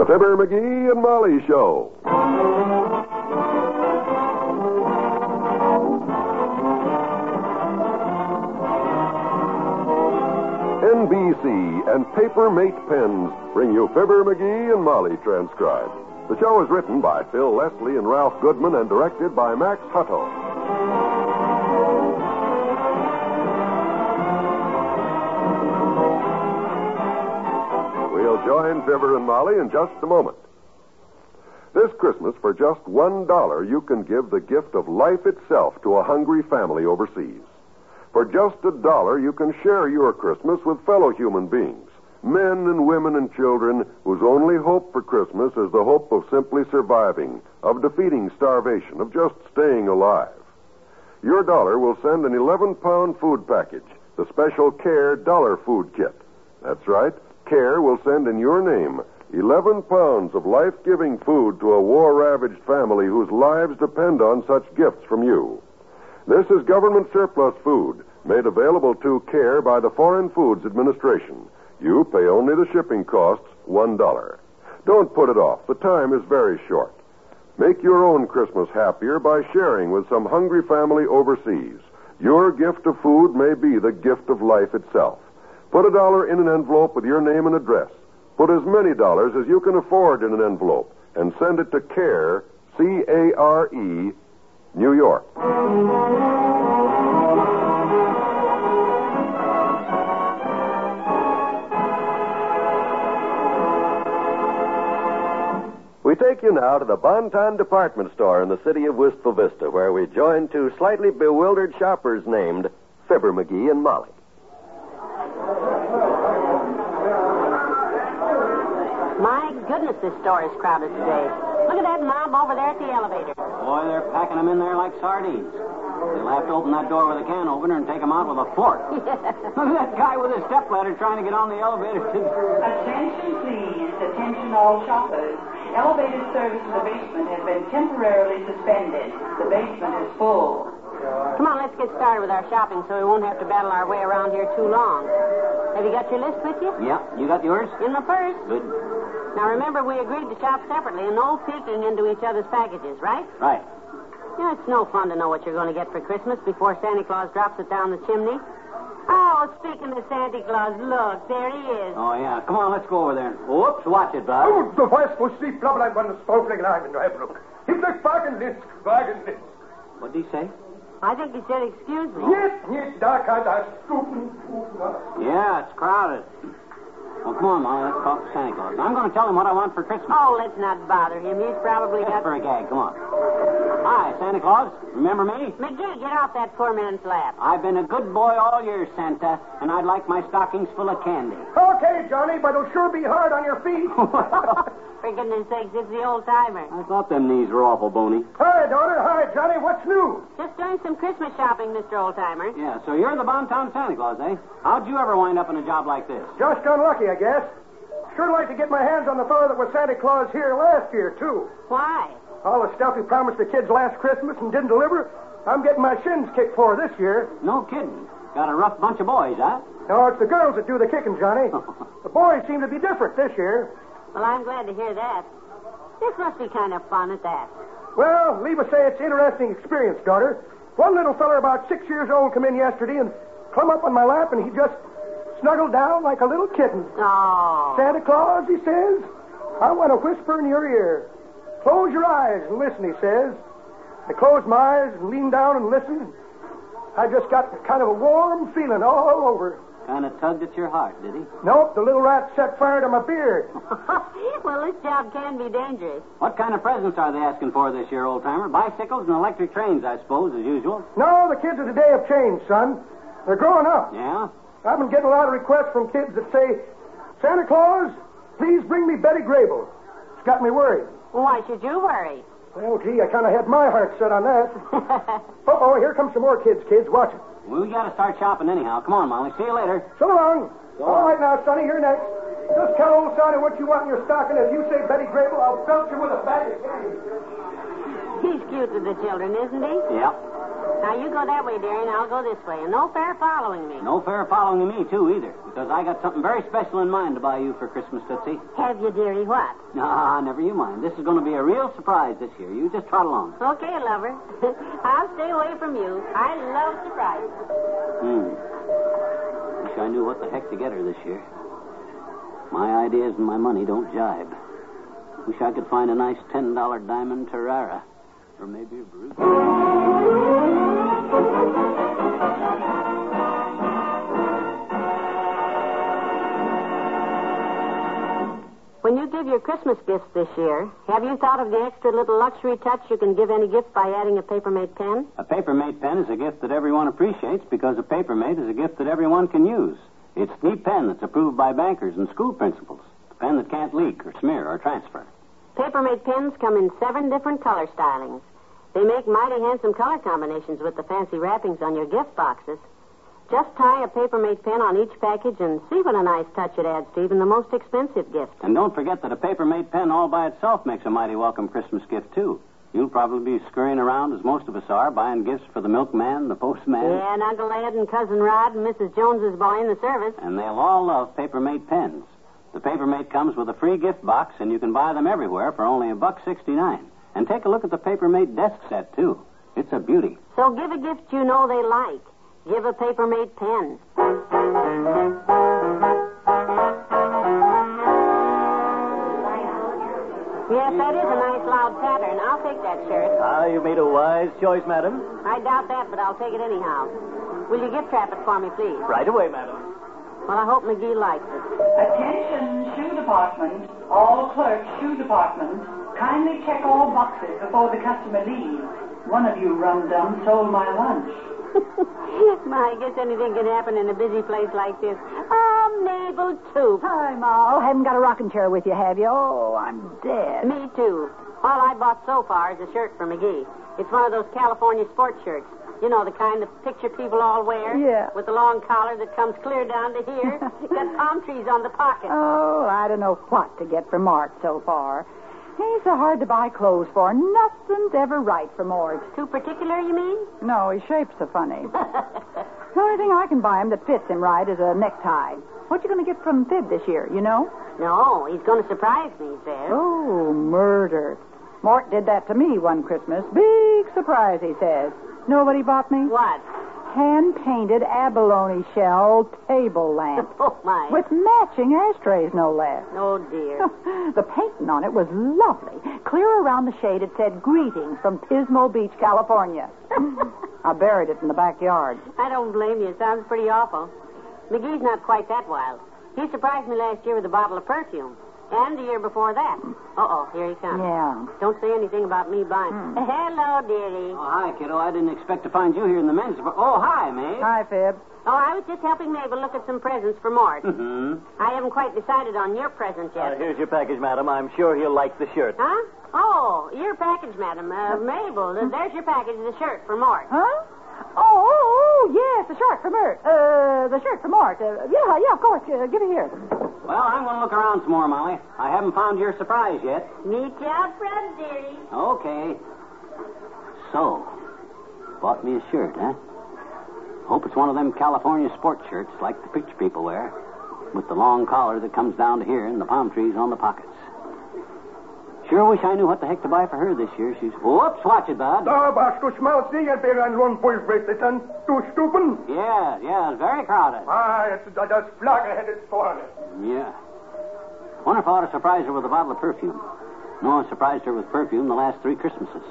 The Fibber McGee and Molly Show. NBC and Paper Mate Pens bring you Fibber McGee and Molly transcribed. The show is written by Phil Leslie and Ralph Goodwin and directed by Max Hutto. Join Fibber and Molly in just a moment. This Christmas, for just one dollar, you can give the gift of life itself to a hungry family overseas. For just a dollar, you can share your Christmas with fellow human beings, men and women and children whose only hope for Christmas is the hope of simply surviving, of defeating starvation, of just staying alive. Your dollar will send an 11 pound food package, the special CARE Dollar Food Kit. That's right, CARE will send in your name 11 pounds of life giving food to a war ravaged family whose lives depend on such gifts from you. This is government surplus food made available to CARE by the Foreign Foods Administration. You pay only the shipping costs, $1. Don't put it off. The time is very short. Make your own Christmas happier by sharing with some hungry family overseas. Your gift of food may be the gift of life itself. Put a dollar in an envelope with your name and address. Put as many dollars as you can afford in an envelope and send it to CARE, C A R E, New York. We take you now to the Bonton department store in the city of Wistful Vista, where we join two slightly bewildered shoppers named Fibber McGee and Molly. This store is crowded today. Look at that mob over there at the elevator. Boy, they're packing them in there like sardines. They'll have to open that door with a can opener and take them out with a fork. Look at that guy with his stepladder trying to get on the elevator. Attention, please. Attention, all shoppers. Elevator service to the basement has been temporarily suspended. The basement is full. Come on, let's get started with our shopping so we won't have to battle our way around here too long. Have you got your list with you? yeah, you got yours? In the purse. Good. Now remember, we agreed to shop separately and no peeking into each other's packages, right? Right. You know, it's no fun to know what you're going to get for Christmas before Santa Claus drops it down the chimney. Oh, speaking of Santa Claus, look, there he is. Oh, yeah. Come on, let's go over there. Whoops, watch it, Bob. Oh, du weißt, wo sie Blabbein von der Stofling rein, Hebruck. Gib euch Wagen nicht, Wagen nicht. What did he say? I think he said, excuse me. Nicht, nicht, da kann das Stufen, Yeah, it's crowded. Well, come on, Molly, let's talk to Santa Claus. I'm going to tell him what I want for Christmas. Oh, let's not bother him. He's probably Just got... for a gag, come on. Hi, Santa Claus. Remember me? McGee, get off that poor man's lap. I've been a good boy all year, Santa, and I'd like my stockings full of candy. Okay, Johnny, but it'll sure be hard on your feet. For goodness sakes, it's the old timer. I thought them knees were awful bony. Hi, daughter. Hi, Johnny. What's new? Just doing some Christmas shopping, Mr. Oldtimer. Yeah, so you're the Bonton Santa Claus, eh? How'd you ever wind up in a job like this? Just unlucky, I guess. Sure like to get my hands on the fellow that was Santa Claus here last year, too. Why? All the stuff he promised the kids last Christmas and didn't deliver, I'm getting my shins kicked for this year. No kidding. Got a rough bunch of boys, huh? No, it's the girls that do the kicking, Johnny. the boys seem to be different this year. Well, I'm glad to hear that. This must be kind of fun at that. Well, leave us say it's an interesting experience, daughter. One little feller about six years old come in yesterday and clumb up on my lap, and he just snuggled down like a little kitten. Oh. Santa Claus, he says, I want to whisper in your ear. Close your eyes and listen, he says. I closed my eyes and leaned down and listened. I just got kind of a warm feeling all over. Kind of tugged at your heart, did he? Nope, the little rat set fire to my beard. well, this job can be dangerous. What kind of presents are they asking for this year, old timer? Bicycles and electric trains, I suppose, as usual. No, the kids of today have changed, son. They're growing up. Yeah? I've been getting a lot of requests from kids that say, Santa Claus, Please bring me Betty Grable. It's got me worried. Why should you worry? Well, gee, I kind of had my heart set on that. Uh-oh, here come some more kids, kids. Watch it. We gotta start shopping anyhow. Come on, Molly. See you later. So long. All right now, Sonny, here next. Just tell old Sonny what you want in your stocking. If you say Betty Grable, I'll belt you with a bag of candy. He's cute to the children, isn't he? Yep. Now you go that way, dearie, and I'll go this way. And no fair following me. No fair following me, too, either, because I got something very special in mind to buy you for Christmas, Tootsie. Have you, dearie? What? Ah, never you mind. This is going to be a real surprise this year. You just trot along. Okay, lover. I'll stay away from you. I love surprises. Hmm. Wish I knew what the heck to get her this year. My ideas and my money don't jibe. Wish I could find a nice $10 diamond tiara. Or maybe a Brute. When you give your Christmas gifts this year, have you thought of the extra little luxury touch you can give any gift by adding a Papermate pen? A Papermate pen is a gift that everyone appreciates because a Papermate is a gift that everyone can use. It's the pen that's approved by bankers and school principals. The pen that can't leak or smear or transfer. Papermate pens come in seven different color stylings. They make mighty handsome color combinations with the fancy wrappings on your gift boxes. Just tie a Papermate pen on each package and see what a nice touch it adds to even the most expensive gift. And don't forget that a Papermate pen all by itself makes a mighty welcome Christmas gift, too. You'll probably be scurrying around, as most of us are, buying gifts for the milkman, the postman. Yeah, and Uncle Ed and Cousin Rod and Mrs. Jones's boy in the service. And they'll all love Papermate pens. The Papermate comes with a free gift box, and you can buy them everywhere for only a buck sixty-nine. And take a look at the Papermate desk set, too. It's a beauty. So give a gift you know they like. Give a Papermate pen. Yes, that is a nice loud pattern. I'll take that shirt. Ah, you made a wise choice, madam. I doubt that, but I'll take it anyhow. Will you gift trap it for me, please? Right away, madam. Well, I hope McGee likes it. Attention, shoe department. All clerks, shoe department. Kindly check all boxes before the customer leaves. One of you rum-dum stole my lunch. My, I guess anything can happen in a busy place like this. Oh, Mabel, too. Hi, Ma. Oh, haven't got a rocking chair with you, have you? Oh, I'm dead. Me, too. All I bought so far is a shirt for McGee. It's one of those California sports shirts. You know, the kind that picture people all wear. Yeah. With the long collar that comes clear down to here. Got palm trees on the pocket. Oh, I don't know what to get for Mark so far. He's so hard to buy clothes for. Nothing's ever right for Mort. Too particular, you mean? No, his shape's so funny. the only thing I can buy him that fits him right is a necktie. What you going to get from Fib this year, you know? no, he's going to surprise me, he says. Oh, murder. Mort did that to me one Christmas. Big surprise, he says. Nobody bought me? What? Hand-painted abalone shell table lamp. Oh, my. With matching ashtrays, no less. Oh, dear. the painting on it was lovely. Clear around the shade, it said, Greetings from Pismo Beach, California. I buried it in the backyard. I don't blame you. It sounds pretty awful. McGee's not quite that wild. He surprised me last year with a bottle of perfume. And the year before that. Uh-oh, here he comes. Yeah. Don't say anything about me buying. Hello, dearie. Oh, hi, kiddo. I didn't expect to find you here in the men's department. Oh, hi, Maeve. Hi, Fib. Oh, I was just helping Mabel look at some presents for Mort. Mm-hmm. I haven't quite decided on your present Uh, yet. here's your package, madam. I'm sure he'll like the shirt. Huh? Oh, your package, madam. Uh, Mabel, uh, there's your package, the shirt for Mort. Huh? Oh, oh, yes, the shirt for Mort. Uh, the shirt for Mort. Uh, yeah, yeah, of course. Uh, give it here. Well, I'm going to look around some more, Molly. I haven't found your surprise yet. Meet you out front, dearie. Okay. So, bought me a shirt, huh? Hope it's one of them California sports shirts like the preacher people wear, with the long collar that comes down to here and the palm trees on the pockets. Sure wish I knew what the heck to buy for her this year. She's. Whoops, watch it, Bud. Da warst du schmalzig en wäre ein Rundpulsbracelet Du Stupen. Yeah, yeah, it's very crowded. Ah, jetzt, da- das Flagge hätte vorne. Yeah. Wonder if I ought to surprise her with a bottle of perfume. No, I surprised her with perfume the last three Christmases.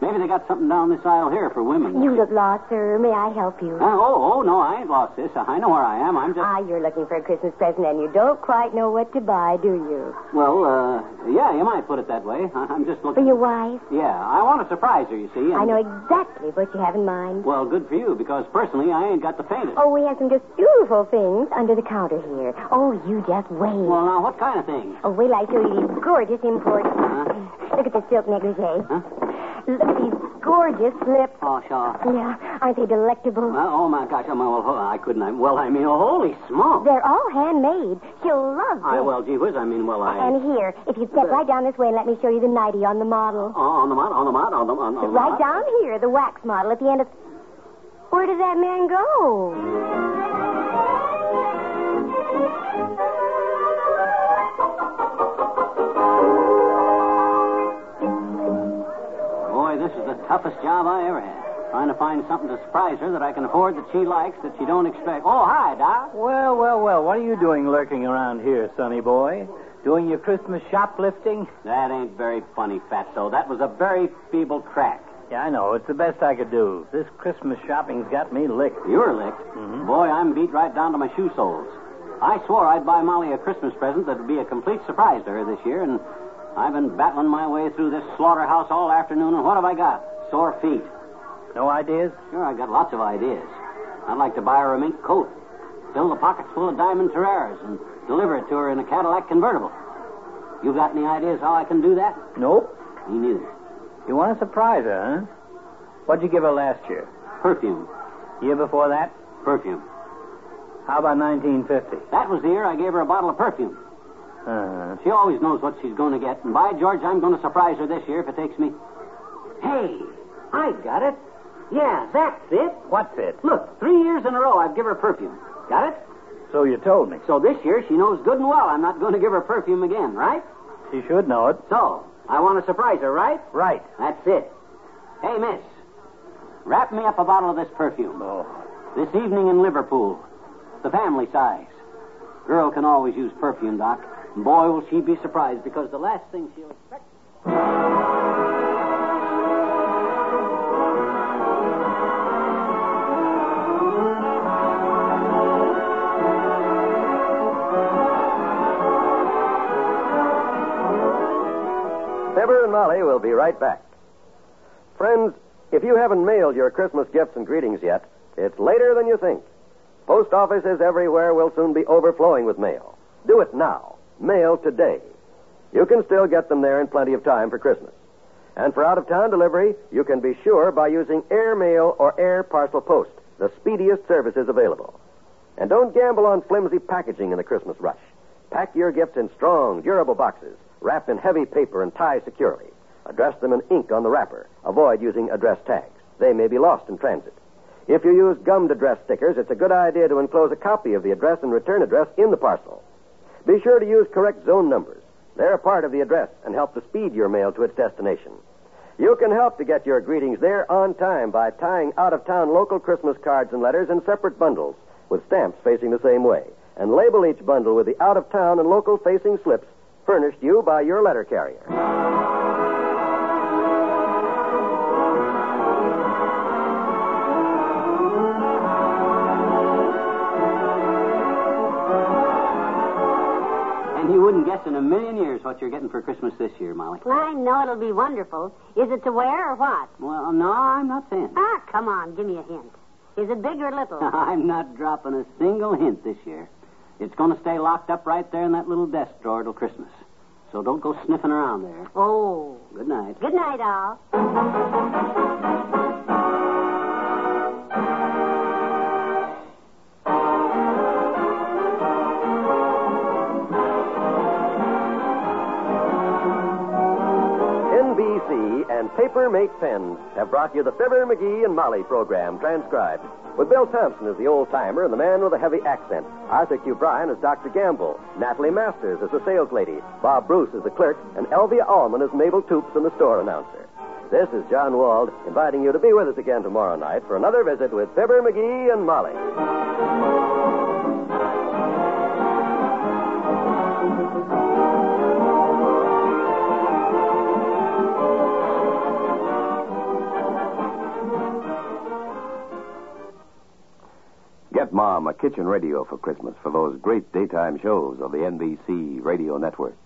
Maybe they got something down this aisle here for women. You look lost, sir. May I help you? Uh, oh, oh, no, I ain't lost this. I know where I am. I'm just. Ah, you're looking for a Christmas present and you don't quite know what to buy, do you? Well, uh, yeah, you might put it that way. I- I'm just looking. For your wife? Yeah, I want to surprise her, you see. and- I know exactly what you have in mind. Well, good for you, because personally, I ain't got the faintest. Oh, we have some just beautiful things under the counter here. Oh, you just wait. Well, now, what kind of things? Oh, wait till I show you these gorgeous imports. Huh? Look at this silk negligee. Huh? Look at these gorgeous slips. Oh, sure. Yeah, aren't they delectable? Well, oh, my gosh. I'm, well, oh, I couldn't. I, well, I mean, oh, holy smoke. They're all handmade. She'll love I, them. well, gee whiz, I mean, well, I... And here, if you step right down this way and let me show you the nightie on the model. Oh, on the mud, on the mud, on the on, on the right down here, the wax model at the end of. Where did that man go? Is the toughest job I ever had. Trying to find something to surprise her that I can afford that she likes that she don't expect. Oh, hi, Doc. Well, well, well, what are you doing lurking around here, sonny boy? Doing your Christmas shoplifting? That ain't very funny, Fatso. That was a very feeble crack. Yeah, I know. It's the best I could do. This Christmas shopping's got me licked. You're licked. Mhm. Boy, I'm beat right down to my shoe soles. I swore I'd buy Molly a Christmas present that'd be a complete surprise to her this year, and I've been battling my way through this slaughterhouse all afternoon, and what have I got? Sore feet. No ideas? Sure, I got lots of ideas. I'd like to buy her a mink coat, fill the pockets full of diamond tiaras, and deliver it to her in a Cadillac convertible. You got any ideas how I can do that? Nope. Me neither. You want to surprise her, huh? What'd you give her last year? Perfume. Year before that? Perfume. How about 1950? That was the year I gave her a bottle of perfume. Uh, She always knows what she's going to get, and by George, I'm going to surprise her this year if it takes me. Hey, I got it. Yeah, that's it. what's it? Look, three years in a row I've given her perfume. Got it? So you told me. So this year she knows good and well I'm not going to give her perfume again, right? She should know it. So, I want to surprise her, right? Right. That's it. Hey, miss, wrap me up a bottle of this perfume. Oh. This evening in Liverpool. The family size. Girl can always use perfume, Doc. Boy, will she be surprised because the last thing she'll expect. Fibber and Molly will be right back. Friends, if you haven't mailed your Christmas gifts and greetings yet, it's later than you think. Post offices everywhere will soon be overflowing with mail. Do it now. Mail today. You can still get them there in plenty of time for Christmas. And for out of town delivery, you can be sure by using air mail or air parcel post, the speediest services available. And don't gamble on flimsy packaging in the Christmas rush. Pack your gifts in strong, durable boxes, wrapped in heavy paper and tie securely. Address them in ink on the wrapper. Avoid using address tags. They may be lost in transit. If you use gummed address stickers, it's a good idea to enclose a copy of the address and return address in the parcel. Be sure to use correct zone numbers. They're a part of the address and help to speed your mail to its destination. You can help to get your greetings there on time by tying out of town local Christmas cards and letters in separate bundles with stamps facing the same way. And label each bundle with the out of town and local facing slips furnished you by your letter carrier. Guess in a million years what you're getting for Christmas this year, Molly. I know it'll be wonderful. Is it to wear or what? Well, no, I'm not saying. Ah, come on, give me a hint. Is it big or little? I'm not dropping a single hint this year. It's going to stay locked up right there in that little desk drawer till Christmas. So don't go sniffing around there. oh. Good night. Good night, all. NBC and Paper Mate Pens have brought you the Fibber, McGee, and Molly program transcribed. With Bill Thompson as the old timer and the man with a heavy accent, Arthur Q. Bryan as Dr. Gamble, Natalie Masters as the sales lady, Bob Bruce as the clerk, and Elvia Allman as Mabel Toops and the store announcer. This is John Wald inviting you to be with us again tomorrow night for another visit with Fibber, McGee, and Molly. Mom a kitchen radio for Christmas for those great daytime shows of the NBC radio network.